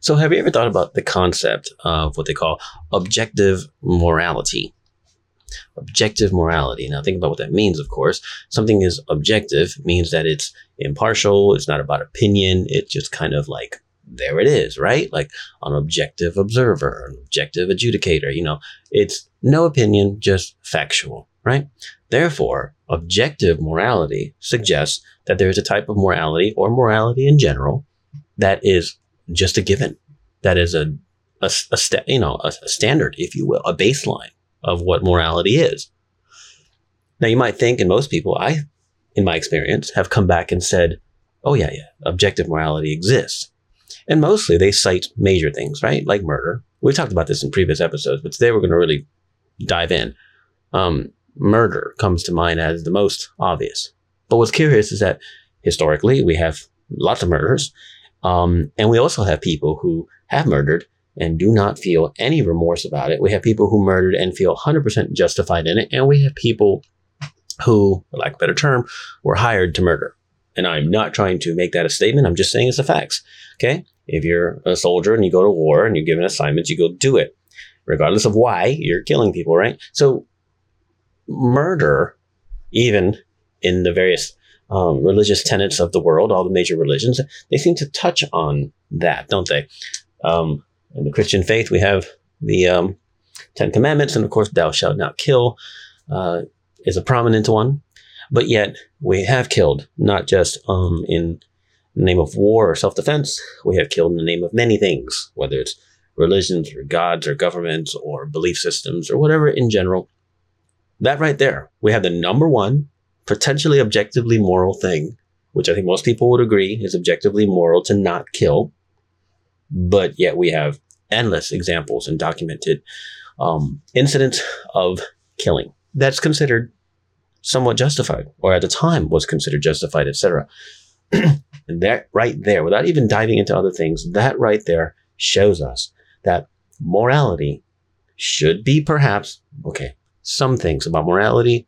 So, have you ever thought about the concept of what they call objective morality? Objective morality. Now, think about what that means, of course. Something is objective means that it's impartial, it's not about opinion, it's just kind of like there it is, right? Like an objective observer, an objective adjudicator, you know, it's no opinion, just factual, right? Therefore, objective morality suggests that there is a type of morality or morality in general that is just a given. That is a, a, a you know, a, a standard, if you will, a baseline of what morality is. Now you might think, and most people, I, in my experience, have come back and said, oh yeah, yeah, objective morality exists. And mostly they cite major things, right? Like murder. We talked about this in previous episodes, but today we're going to really dive in. Um, murder comes to mind as the most obvious. But what's curious is that historically we have lots of murders um, and we also have people who have murdered and do not feel any remorse about it. We have people who murdered and feel 100% justified in it. And we have people who, for lack of a better term, were hired to murder. And I'm not trying to make that a statement. I'm just saying it's the facts. Okay. If you're a soldier and you go to war and you're given assignments, you go do it, regardless of why you're killing people, right? So murder, even in the various um, religious tenets of the world, all the major religions, they seem to touch on that, don't they? Um, in the Christian faith, we have the um, Ten Commandments, and of course, "Thou shalt not kill" uh, is a prominent one. But yet, we have killed not just um, in the name of war or self-defense. We have killed in the name of many things, whether it's religions or gods or governments or belief systems or whatever in general. That right there, we have the number one potentially objectively moral thing, which I think most people would agree is objectively moral to not kill. But yet we have endless examples and documented um, incidents of killing that's considered somewhat justified, or at the time was considered justified, etc. and that right there, without even diving into other things, that right there shows us that morality should be perhaps, okay, some things about morality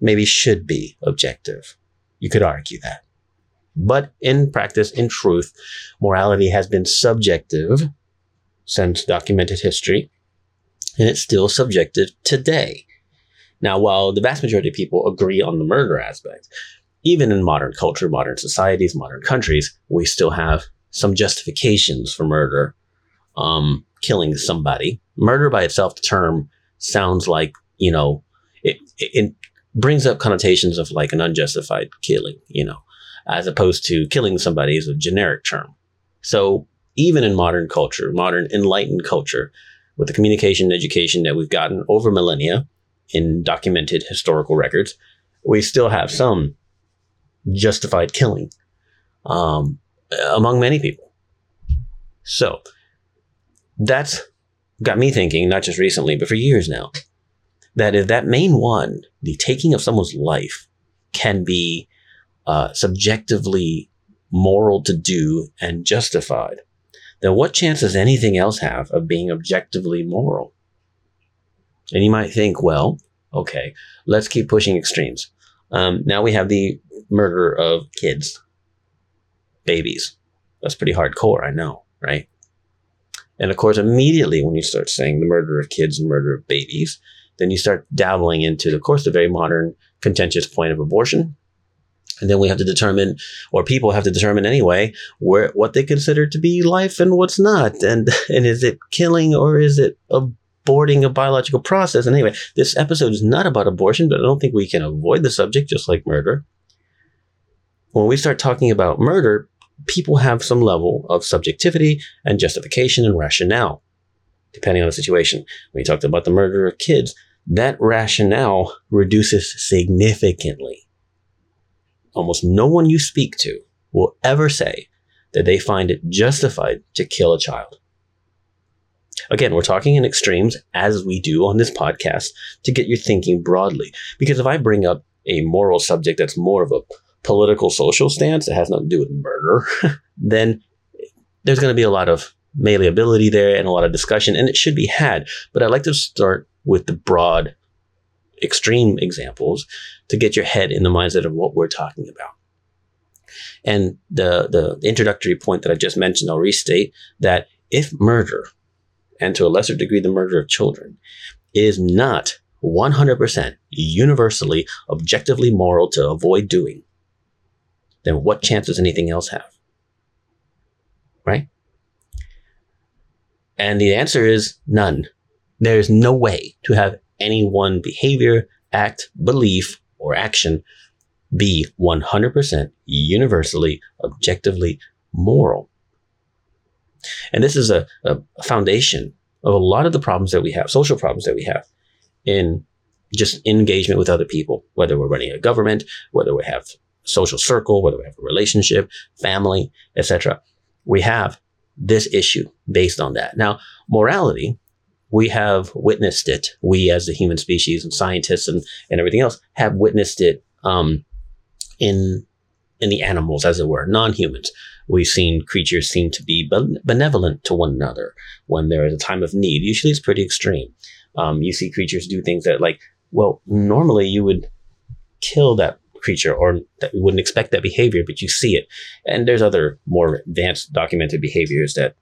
maybe should be objective. You could argue that. But in practice, in truth, morality has been subjective since documented history, and it's still subjective today. Now, while the vast majority of people agree on the murder aspect, even in modern culture, modern societies, modern countries, we still have some justifications for murder, um, killing somebody. Murder by itself, the term sounds like, you know, it, it, brings up connotations of like an unjustified killing, you know, as opposed to killing somebody is a generic term. So even in modern culture, modern enlightened culture, with the communication and education that we've gotten over millennia in documented historical records, we still have some justified killing um, among many people. So that's got me thinking, not just recently, but for years now, that if that main one, the taking of someone's life, can be uh, subjectively moral to do and justified, then what chance does anything else have of being objectively moral? And you might think, well, okay, let's keep pushing extremes. Um, now we have the murder of kids, babies. That's pretty hardcore, I know, right? And of course, immediately when you start saying the murder of kids and murder of babies, then you start dabbling into, of course, the very modern contentious point of abortion. And then we have to determine, or people have to determine anyway, where what they consider to be life and what's not, and and is it killing or is it aborting a biological process? And anyway, this episode is not about abortion, but I don't think we can avoid the subject, just like murder. When we start talking about murder, people have some level of subjectivity and justification and rationale, depending on the situation. You talked about the murder of kids, that rationale reduces significantly. Almost no one you speak to will ever say that they find it justified to kill a child. Again, we're talking in extremes as we do on this podcast to get your thinking broadly. Because if I bring up a moral subject that's more of a political social stance that has nothing to do with murder, then there's going to be a lot of malleability there and a lot of discussion, and it should be had. But I'd like to start with the broad, extreme examples to get your head in the mindset of what we're talking about. And the, the introductory point that I just mentioned, I'll restate that if murder, and to a lesser degree the murder of children, is not 100% universally, objectively moral to avoid doing, then what chance does anything else have? Right? And the answer is none. There's no way to have any one behavior, act, belief, or action be 100% universally, objectively moral. And this is a, a foundation of a lot of the problems that we have, social problems that we have in just engagement with other people, whether we're running a government, whether we have social circle, whether we have a relationship, family, etc. We have this issue based on that. Now, morality, we have witnessed it. We, as the human species and scientists and, and everything else, have witnessed it um, in in the animals, as it were, non-humans. We've seen creatures seem to be benevolent to one another when there is a time of need. Usually, it's pretty extreme. Um, you see creatures do things that, like, well, normally you would kill that creature or that you wouldn't expect that behavior, but you see it. And there's other more advanced documented behaviors that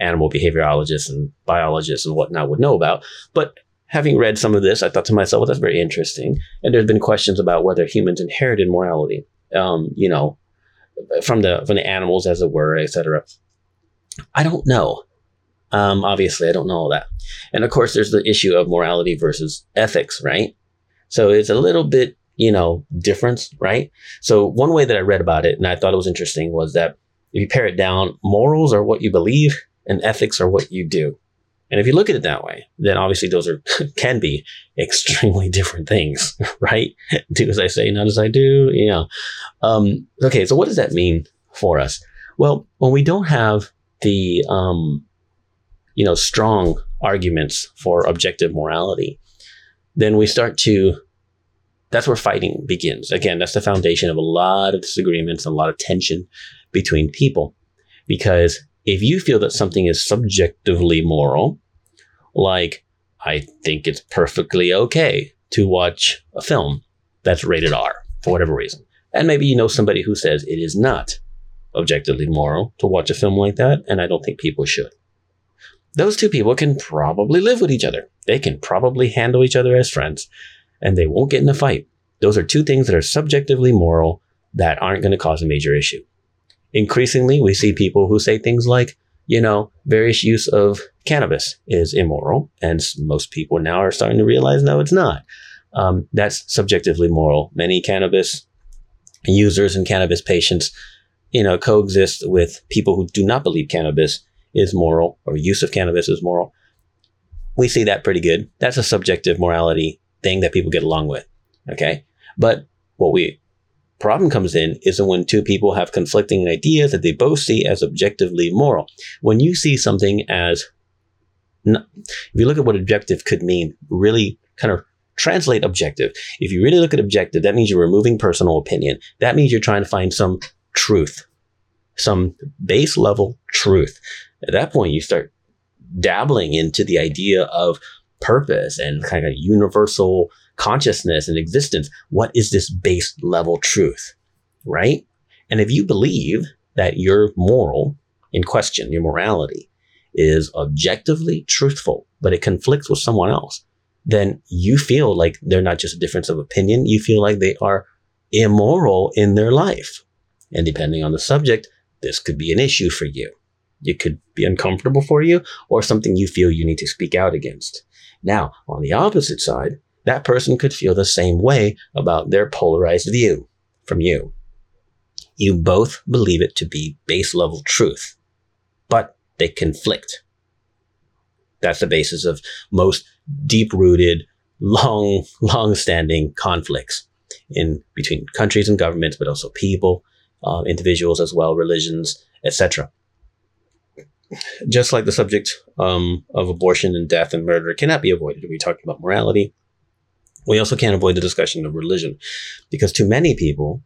animal behaviorologists and biologists and whatnot would know about. But having read some of this, I thought to myself, well, that's very interesting. And there's been questions about whether humans inherited morality, um, you know, from the from the animals, as it were, etc. I don't know. Um, obviously, I don't know all that. And of course, there's the issue of morality versus ethics, right? So it's a little bit, you know, difference, right? So one way that I read about it, and I thought it was interesting, was that if you pare it down, morals are what you believe, and ethics are what you do. And if you look at it that way, then obviously those are can be extremely different things, right? Do as I say, not as I do. Yeah. Um, okay, so what does that mean for us? Well, when we don't have the um, you know, strong arguments for objective morality, then we start to, that's where fighting begins. Again, that's the foundation of a lot of disagreements a lot of tension between people. Because if you feel that something is subjectively moral, like, I think it's perfectly okay to watch a film that's rated R for whatever reason. And maybe you know somebody who says it is not objectively moral to watch a film like that, and I don't think people should those two people can probably live with each other. They can probably handle each other as friends and they won't get in a fight. Those are two things that are subjectively moral that aren't going to cause a major issue. Increasingly, we see people who say things like, you know, various use of cannabis is immoral. And most people now are starting to realize, no, it's not. Um, that's subjectively moral. Many cannabis users and cannabis patients, you know, coexist with people who do not believe cannabis is moral or use of cannabis is moral. We see that pretty good. That's a subjective morality thing that people get along with. Okay. But what we problem comes in is when two people have conflicting ideas that they both see as objectively moral. When you see something as, if you look at what objective could mean, really kind of translate objective. If you really look at objective, that means you're removing personal opinion. That means you're trying to find some truth, some base level truth. At that point, you start dabbling into the idea of purpose and kind of universal consciousness and existence. What is this base level truth? Right? And if you believe that your moral in question, your morality, is objectively truthful, but it conflicts with someone else, then you feel like they're not just a difference of opinion. You feel like they are immoral in their life. And depending on the subject, this could be an issue for you it could be uncomfortable for you or something you feel you need to speak out against. Now, on the opposite side, that person could feel the same way about their polarized view from you. You both believe it to be base level truth, but they conflict. That's the basis of most deep rooted, long, long standing conflicts in between countries and governments, but also people, uh, individuals as well, religions, etc just like the subject um, of abortion and death and murder cannot be avoided when we talking about morality, we also can't avoid the discussion of religion because to many people,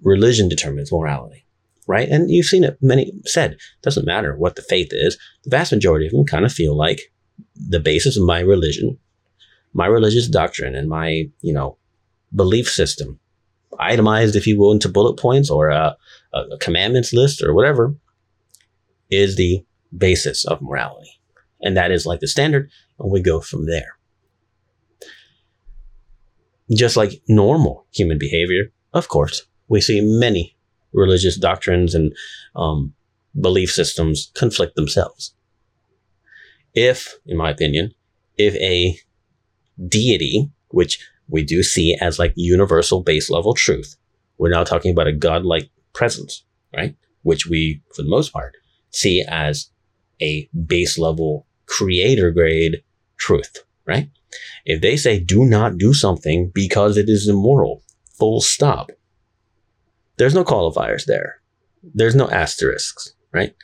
religion determines morality, right? And you've seen it many said, doesn't matter what the faith is. The vast majority of them kind of feel like the basis of my religion, my religious doctrine and my, you know, belief system, itemized, if you will, into bullet points or a, a commandments list or whatever, is the basis of morality. And that is like the standard, and we go from there. Just like normal human behavior, of course, we see many religious doctrines and um, belief systems conflict themselves. If, in my opinion, if a deity, which we do see as like universal base level truth, we're now talking about a godlike presence, right? Which we, for the most part, see as a base level creator grade truth, right? If they say do not do something because it is immoral, full stop. There's no qualifiers there. There's no asterisks, right?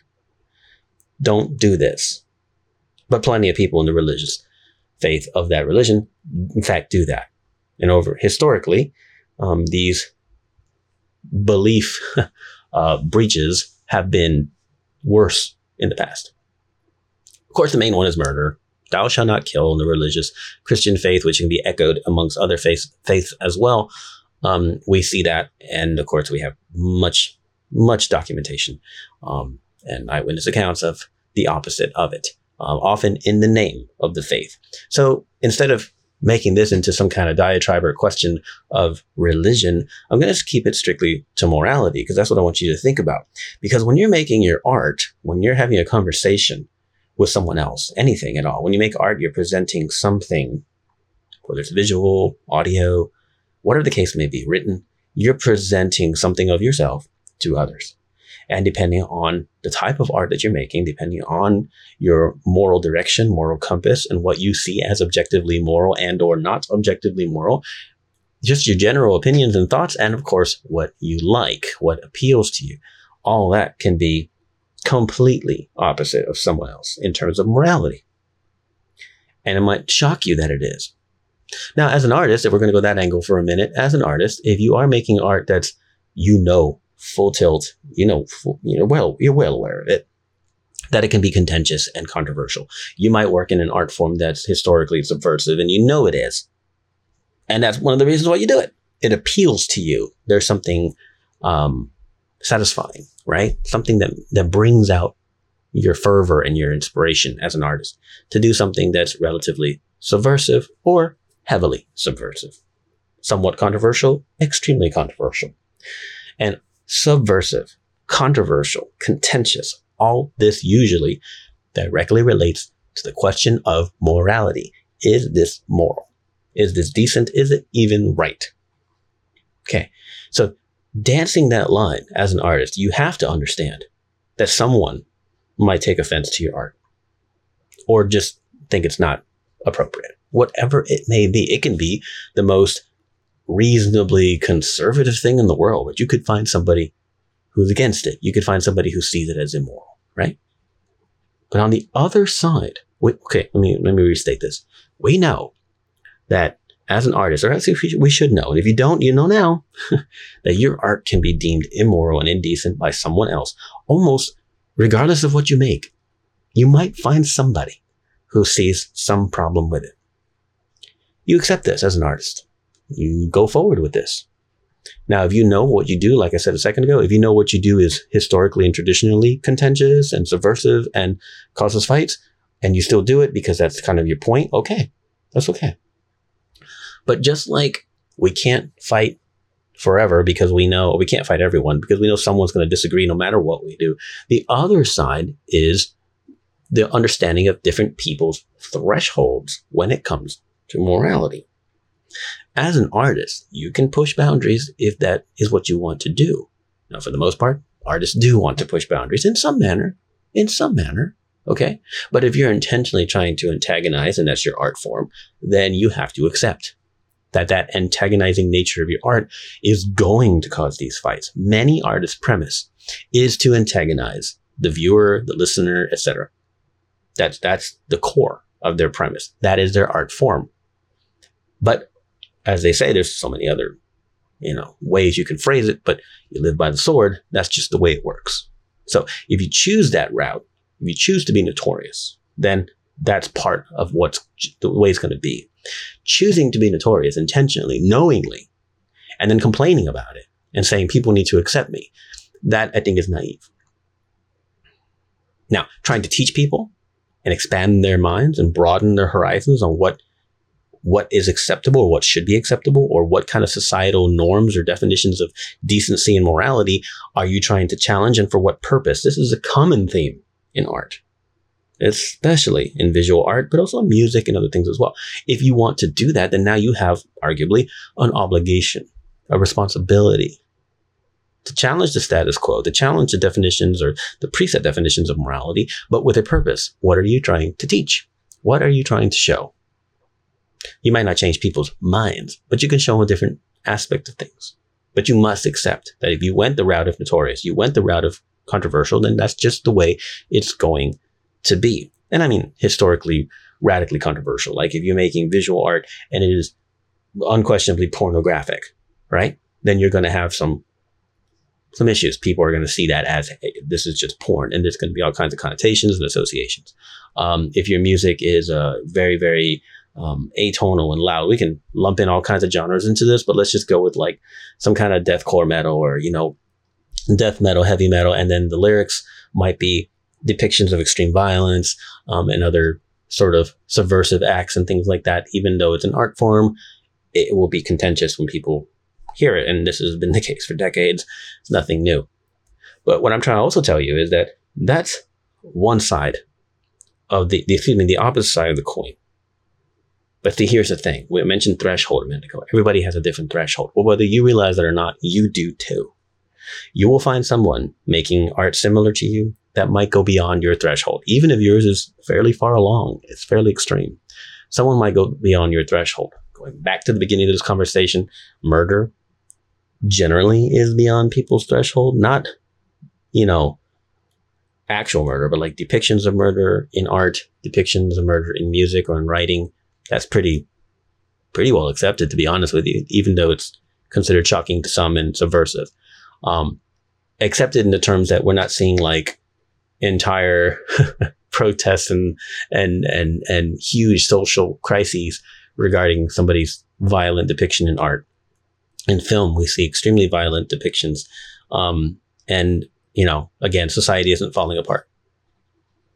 Don't do this. But plenty of people in the religious faith of that religion, in fact, do that. And over historically, um, these belief uh, breaches have been worse in the past. Of course, the main one is murder. Thou shalt not kill in the religious Christian faith, which can be echoed amongst other faiths, faiths as well. Um, we see that, and of course, we have much, much documentation um, and eyewitness accounts of the opposite of it, uh, often in the name of the faith. So instead of making this into some kind of diatribe or question of religion, I'm going to keep it strictly to morality because that's what I want you to think about. Because when you're making your art, when you're having a conversation with someone else, anything at all, when you make art, you're presenting something, whether it's visual, audio, whatever the case may be, written, you're presenting something of yourself to others. And depending on the type of art that you're making, depending on your moral direction, moral compass, and what you see as objectively moral and or not objectively moral, just your general opinions and thoughts, and of course, what you like, what appeals to you, all that can be completely opposite of someone else in terms of morality. And it might shock you that it is. Now, as an artist, if we're going to go that angle for a minute, as an artist, if you are making art that's, you know, full tilt, you know, full, you know, well, you're well aware of it, that it can be contentious and controversial. You might work in an art form that's historically subversive and you know it is. And that's one of the reasons why you do it. It appeals to you. There's something, um, satisfying, right? Something that, that brings out your fervor and your inspiration as an artist to do something that's relatively subversive or heavily subversive, somewhat controversial, extremely controversial. And subversive, controversial, contentious, all this usually directly relates to the question of morality. Is this moral? Is this decent? Is it even right? Okay. So dancing that line as an artist, you have to understand that someone might take offense to your art or just think it's not appropriate. Whatever it may be, it can be the most reasonably conservative thing in the world, but you could find somebody who's against it. You could find somebody who sees it as immoral, right? But on the other side, we, okay, let me, let me restate this. We know that as an artist, or as we should know, and if you don't, you know now, that your art can be deemed immoral and indecent by someone else, almost regardless of what you make. You might find somebody who sees some problem with it. You accept this as an artist you go forward with this. Now, if you know what you do, like I said a second ago, if you know what you do is historically and traditionally contentious and subversive and causes fights, and you still do it because that's kind of your point, okay, that's okay. But just like we can't fight forever because we know we can't fight everyone because we know someone's going to disagree no matter what we do. The other side is the understanding of different people's thresholds when it comes to morality as an artist, you can push boundaries if that is what you want to do. Now, for the most part, artists do want to push boundaries in some manner, in some manner. Okay. But if you're intentionally trying to antagonize and that's your art form, then you have to accept that that antagonizing nature of your art is going to cause these fights. Many artists' premise is to antagonize the viewer, the listener, etc. That's, that's the core of their premise. That is their art form. But as they say, there's so many other, you know, ways you can phrase it, but you live by the sword. That's just the way it works. So if you choose that route, if you choose to be notorious, then that's part of what's the way it's going to be. Choosing to be notorious intentionally, knowingly, and then complaining about it and saying people need to accept me, that I think is naive. Now, trying to teach people and expand their minds and broaden their horizons on what what is acceptable or what should be acceptable or what kind of societal norms or definitions of decency and morality are you trying to challenge and for what purpose? This is a common theme in art, especially in visual art, but also music and other things as well. If you want to do that, then now you have arguably an obligation, a responsibility to challenge the status quo, to challenge the definitions or the preset definitions of morality, but with a purpose. What are you trying to teach? What are you trying to show? You might not change people's minds, but you can show a different aspect of things. But you must accept that if you went the route of notorious, you went the route of controversial, then that's just the way it's going to be. And I mean, historically, radically controversial. Like if you're making visual art and it is unquestionably pornographic, right? Then you're going to have some some issues. People are going to see that as hey, this is just porn, and there's going to be all kinds of connotations and associations. Um, if your music is uh, very, very um, atonal and loud. We can lump in all kinds of genres into this, but let's just go with like some kind of deathcore metal or, you know, death metal, heavy metal. And then the lyrics might be depictions of extreme violence um, and other sort of subversive acts and things like that. Even though it's an art form, it will be contentious when people hear it. And this has been the case for decades. It's nothing new. But what I'm trying to also tell you is that that's one side of the, the excuse me, the opposite side of the coin. But see, here's the thing. We mentioned threshold a minute ago. Everybody has a different threshold. Well, whether you realize that or not, you do too. You will find someone making art similar to you that might go beyond your threshold. Even if yours is fairly far along, it's fairly extreme. Someone might go beyond your threshold. Going back to the beginning of this conversation, murder generally is beyond people's threshold. Not, you know, actual murder, but like depictions of murder in art, depictions of murder in music or in writing that's pretty pretty well accepted, to be honest with you, even though it's considered shocking to some and subversive. Um, accepted in the terms that we're not seeing like entire protests and and and and huge social crises regarding somebody's violent depiction in art. In film, we see extremely violent depictions, um, and you know, again, society isn't falling apart.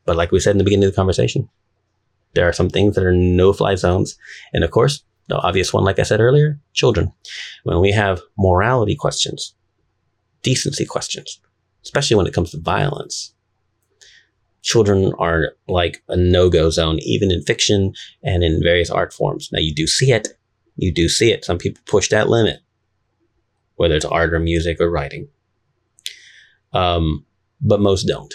But like we said in the beginning of the conversation, there are some things that are no fly zones. And of course, the obvious one, like I said earlier, children. When we have morality questions, decency questions, especially when it comes to violence, children are like a no-go zone, even in fiction and in various art forms. Now you do see it. You do see it. Some people push that limit, whether it's art or music or writing. Um, but most don't.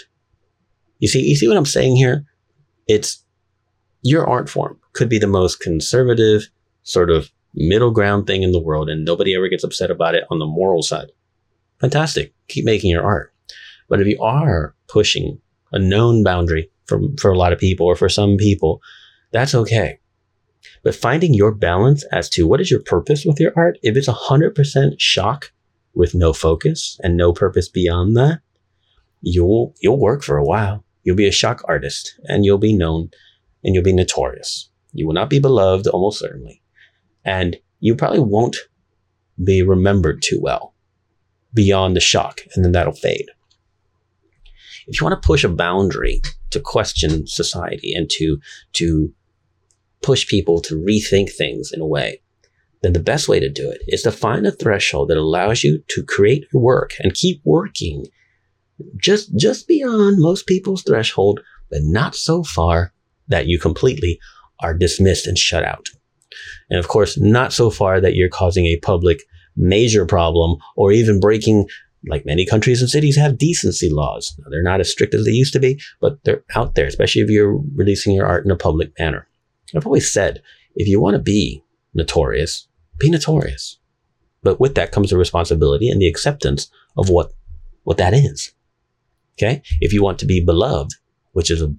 You see, you see what I'm saying here? It's your art form could be the most conservative, sort of middle ground thing in the world, and nobody ever gets upset about it on the moral side. Fantastic. Keep making your art. But if you are pushing a known boundary for, for a lot of people or for some people, that's okay. But finding your balance as to what is your purpose with your art, if it's 100% shock with no focus and no purpose beyond that, you'll, you'll work for a while. You'll be a shock artist and you'll be known and you'll be notorious. You will not be beloved, almost certainly. And you probably won't be remembered too well beyond the shock, and then that'll fade. If you want to push a boundary to question society and to, to push people to rethink things in a way, then the best way to do it is to find a threshold that allows you to create your work and keep working just, just beyond most people's threshold, but not so far that you completely are dismissed and shut out. And of course, not so far that you're causing a public major problem or even breaking like many countries and cities have decency laws. Now, they're not as strict as they used to be, but they're out there, especially if you're releasing your art in a public manner. I've always said, if you want to be notorious, be notorious. But with that comes a responsibility and the acceptance of what, what that is. Okay. If you want to be beloved, which is a,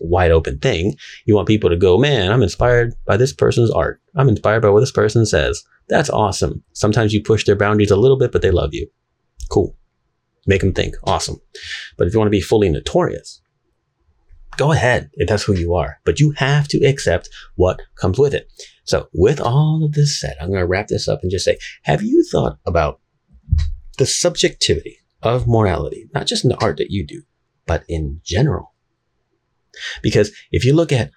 wide open thing. You want people to go, man, I'm inspired by this person's art. I'm inspired by what this person says. That's awesome. Sometimes you push their boundaries a little bit, but they love you. Cool. Make them think. Awesome. But if you want to be fully notorious, go ahead if that's who you are. But you have to accept what comes with it. So, with all of this said, I'm going to wrap this up and just say, have you thought about the subjectivity of morality, not just in the art that you do, but in general? Because if you look at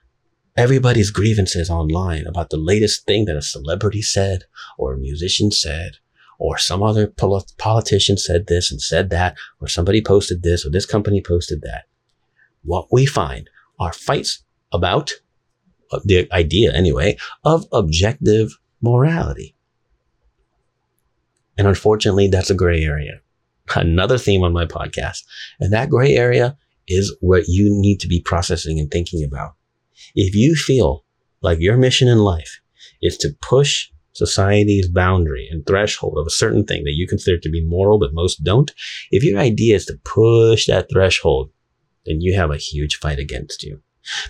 everybody's grievances online about the latest thing that a celebrity said or a musician said or some other pol- politician said this and said that or somebody posted this or this company posted that, what we find are fights about uh, the idea anyway of objective morality. And unfortunately, that's a gray area. Another theme on my podcast. And that gray area is what you need to be processing and thinking about. If you feel like your mission in life is to push society's boundary and threshold of a certain thing that you consider to be moral, but most don't, if your idea is to push that threshold, then you have a huge fight against you.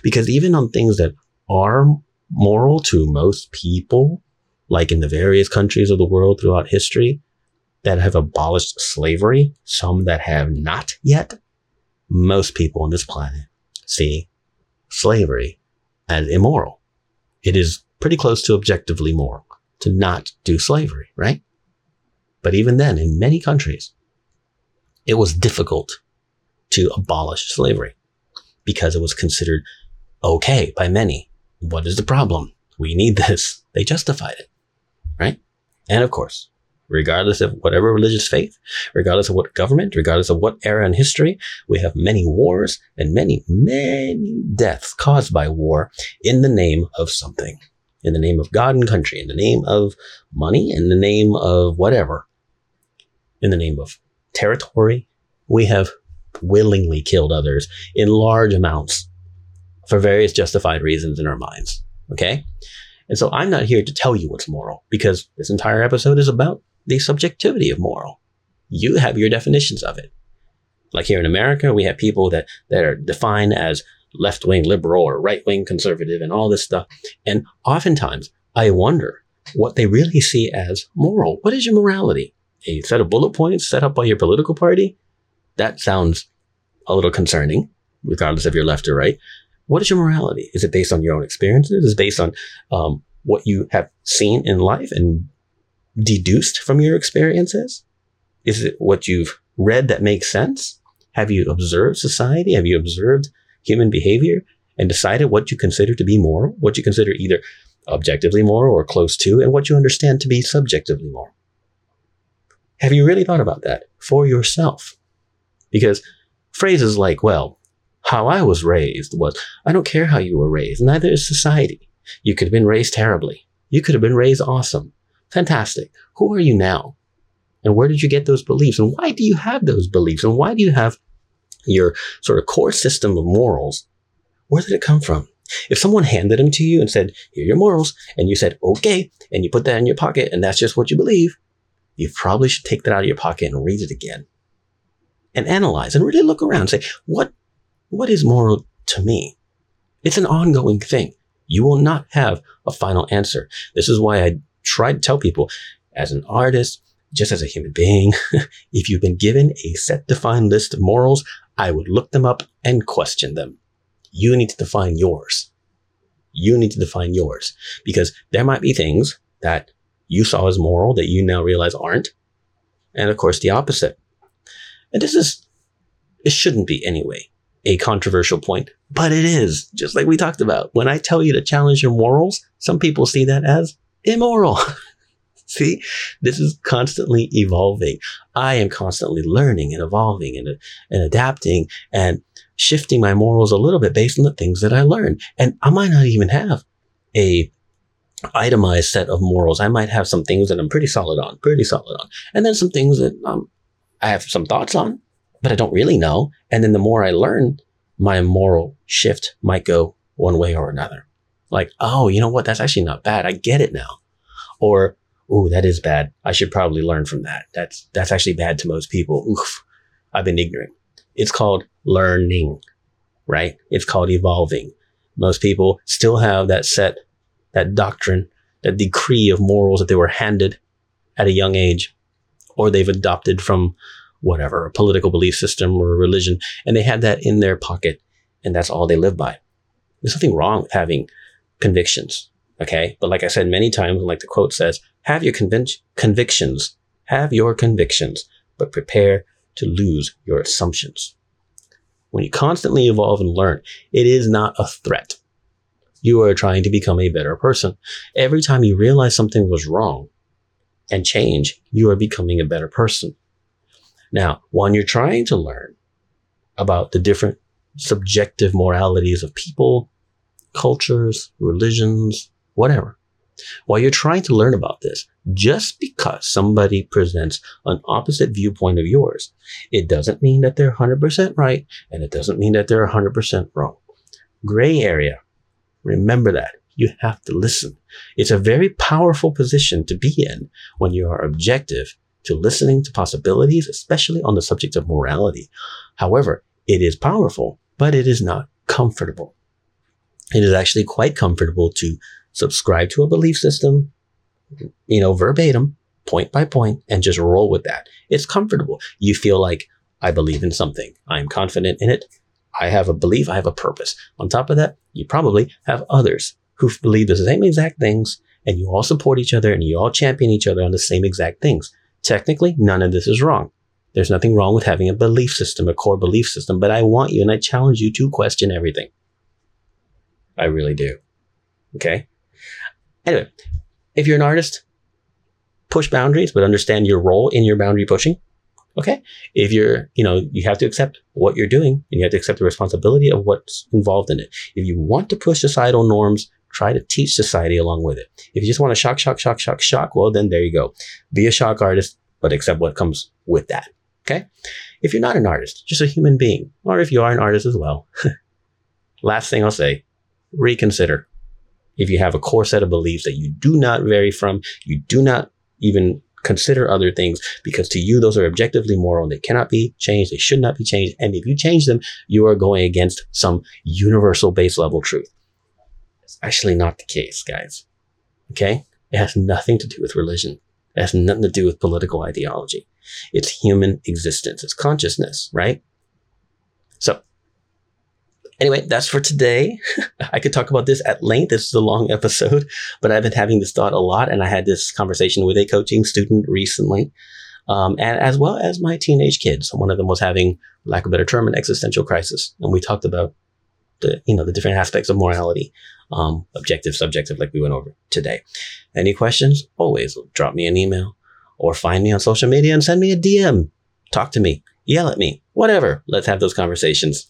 Because even on things that are moral to most people, like in the various countries of the world throughout history that have abolished slavery, some that have not yet, most people on this planet see slavery as immoral. It is pretty close to objectively moral to not do slavery, right? But even then, in many countries, it was difficult to abolish slavery because it was considered okay by many. What is the problem? We need this. They justified it, right? And of course, regardless of whatever religious faith, regardless of what government, regardless of what era in history, we have many wars and many, many deaths caused by war in the name of something. In the name of God and country, in the name of money, in the name of whatever, in the name of territory, we have willingly killed others in large amounts for various justified reasons in our minds. Okay? And so I'm not here to tell you what's moral because this entire episode is about the subjectivity of moral. You have your definitions of it. Like here in America, we have people that, that are defined as left wing liberal or right wing conservative and all this stuff. And oftentimes I wonder what they really see as moral. What is your morality? A set of bullet points set up by your political party? That sounds a little concerning, regardless if you're left or right. What is your morality? Is it based on your own experiences? Is it based on um, what you have seen in life and deduced from your experiences? Is it what you've read that makes sense? Have you observed society? Have you observed human behavior and decided what you consider to be moral, what you consider either objectively moral or close to, and what you understand to be subjectively moral? Have you really thought about that for yourself? Because phrases like, well, how I was raised was, I don't care how you were raised, neither is society. You could have been raised terribly. You could have been raised awesome. Fantastic. Who are you now? And where did you get those beliefs? And why do you have those beliefs? And why do you have your sort of core system of morals? Where did it come from? If someone handed them to you and said, here are your morals, and you said, okay, and you put that in your pocket and that's just what you believe, you probably should take that out of your pocket and read it again and analyze and really look around and say, what, what is moral to me? It's an ongoing thing. You will not have a final answer. This is why I try to tell people as an artist, just as a human being, if you've been given a set defined list of morals, I would look them up and question them. You need to define yours. You need to define yours because there might be things that you saw as moral that you now realize aren't. And of course, the opposite. And this is, it shouldn't be anyway, a controversial point, but it is, just like we talked about. When I tell you to challenge your morals, some people see that as immoral. See, this is constantly evolving. I am constantly learning and evolving and, and adapting and shifting my morals a little bit based on the things that I learn. And I might not even have a itemized set of morals. I might have some things that I'm pretty solid on, pretty solid on. And then some things that um, I have some thoughts on, but I don't really know. And then the more I learn, my moral shift might go one way or another. Like, oh, you know what? That's actually not bad. I get it now. Or, oh, that is bad. I should probably learn from that. That's, that's actually bad to most people. Oof. I've been ignorant. It's called learning, right? It's called evolving. Most people still have that set, that doctrine, that decree of morals that they were handed at a young age, or they've adopted from whatever, a political belief system or a religion, and they have that in their pocket, and that's all they live by. There's nothing wrong with having convictions. Okay. But like I said many times, and like the quote says, have your convic- convictions, have your convictions, but prepare to lose your assumptions. when you constantly evolve and learn, it is not a threat. You are trying to become a better person. Every time you realize something was wrong and change, you are becoming a better person. Now, when you're trying to learn about the different subjective moralities of people, cultures, religions, whatever, while you're trying to learn about this, just because somebody presents an opposite viewpoint of yours, it doesn't mean that they're 100% right and it doesn't mean that they're 100% wrong. Gray area. Remember that. You have to listen. It's a very powerful position to be in when you are objective to listening to possibilities, especially on the subject of morality. However, it is powerful, but it is not comfortable. It is actually quite comfortable to subscribe to a belief system, you know, verbatim, point by point, and just roll with that. It's comfortable. You feel like I believe in something. I'm confident in it. I have a belief. I have a purpose. On top of that, you probably have others who believe the same exact things and you all support each other and you all champion each other on the same exact things. Technically, none of this is wrong. There's nothing wrong with having a belief system, a core belief system, but I want you and I challenge you to question everything. I really do. Okay. Anyway, if you're an artist, push boundaries, but understand your role in your boundary pushing. Okay. If you're, you know, you have to accept what you're doing and you have to accept the responsibility of what's involved in it. If you want to push societal norms, try to teach society along with it. If you just want to shock, shock, shock, shock, shock, well, then there you go. Be a shock artist, but accept what comes with that. Okay. If you're not an artist, just a human being, or if you are an artist as well, last thing I'll say, reconsider if you have a core set of beliefs that you do not vary from, you do not even consider other things because to you those are objectively moral they cannot be changed they should not be changed and if you change them you are going against some universal base level truth. It's actually not the case guys. Okay? It has nothing to do with religion. It has nothing to do with political ideology. It's human existence. It's consciousness right? So Anyway, that's for today. I could talk about this at length. This is a long episode, but I've been having this thought a lot, and I had this conversation with a coaching student recently, um, and as well as my teenage kids. One of them was having, lack of a better term, an existential crisis, and we talked about the you know the different aspects of morality, um, objective, subjective, like we went over today. Any questions? Always drop me an email or find me on social media and send me a DM. Talk to me, yell at me, whatever. Let's have those conversations.